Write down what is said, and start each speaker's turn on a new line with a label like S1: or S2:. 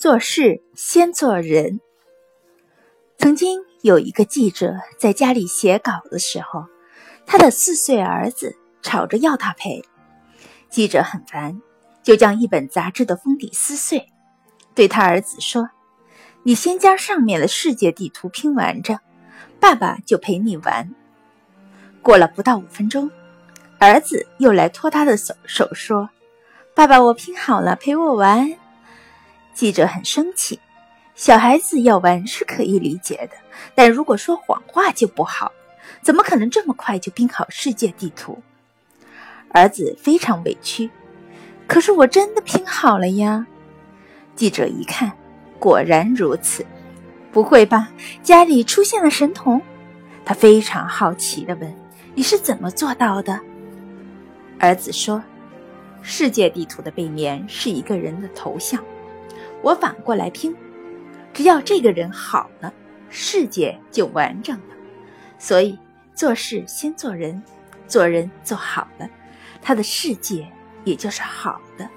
S1: 做事先做人。曾经有一个记者在家里写稿的时候，他的四岁儿子吵着要他陪。记者很烦，就将一本杂志的封底撕碎，对他儿子说：“你先将上面的世界地图拼完着，爸爸就陪你玩。”过了不到五分钟，儿子又来拖他的手，手说：“爸爸，我拼好了，陪我玩。”记者很生气，小孩子要玩是可以理解的，但如果说谎话就不好。怎么可能这么快就拼好世界地图？儿子非常委屈。可是我真的拼好了呀！记者一看，果然如此。不会吧？家里出现了神童？他非常好奇地问：“你是怎么做到的？”儿子说：“世界地图的背面是一个人的头像。”我反过来听，只要这个人好了，世界就完整了。所以做事先做人，做人做好了，他的世界也就是好的。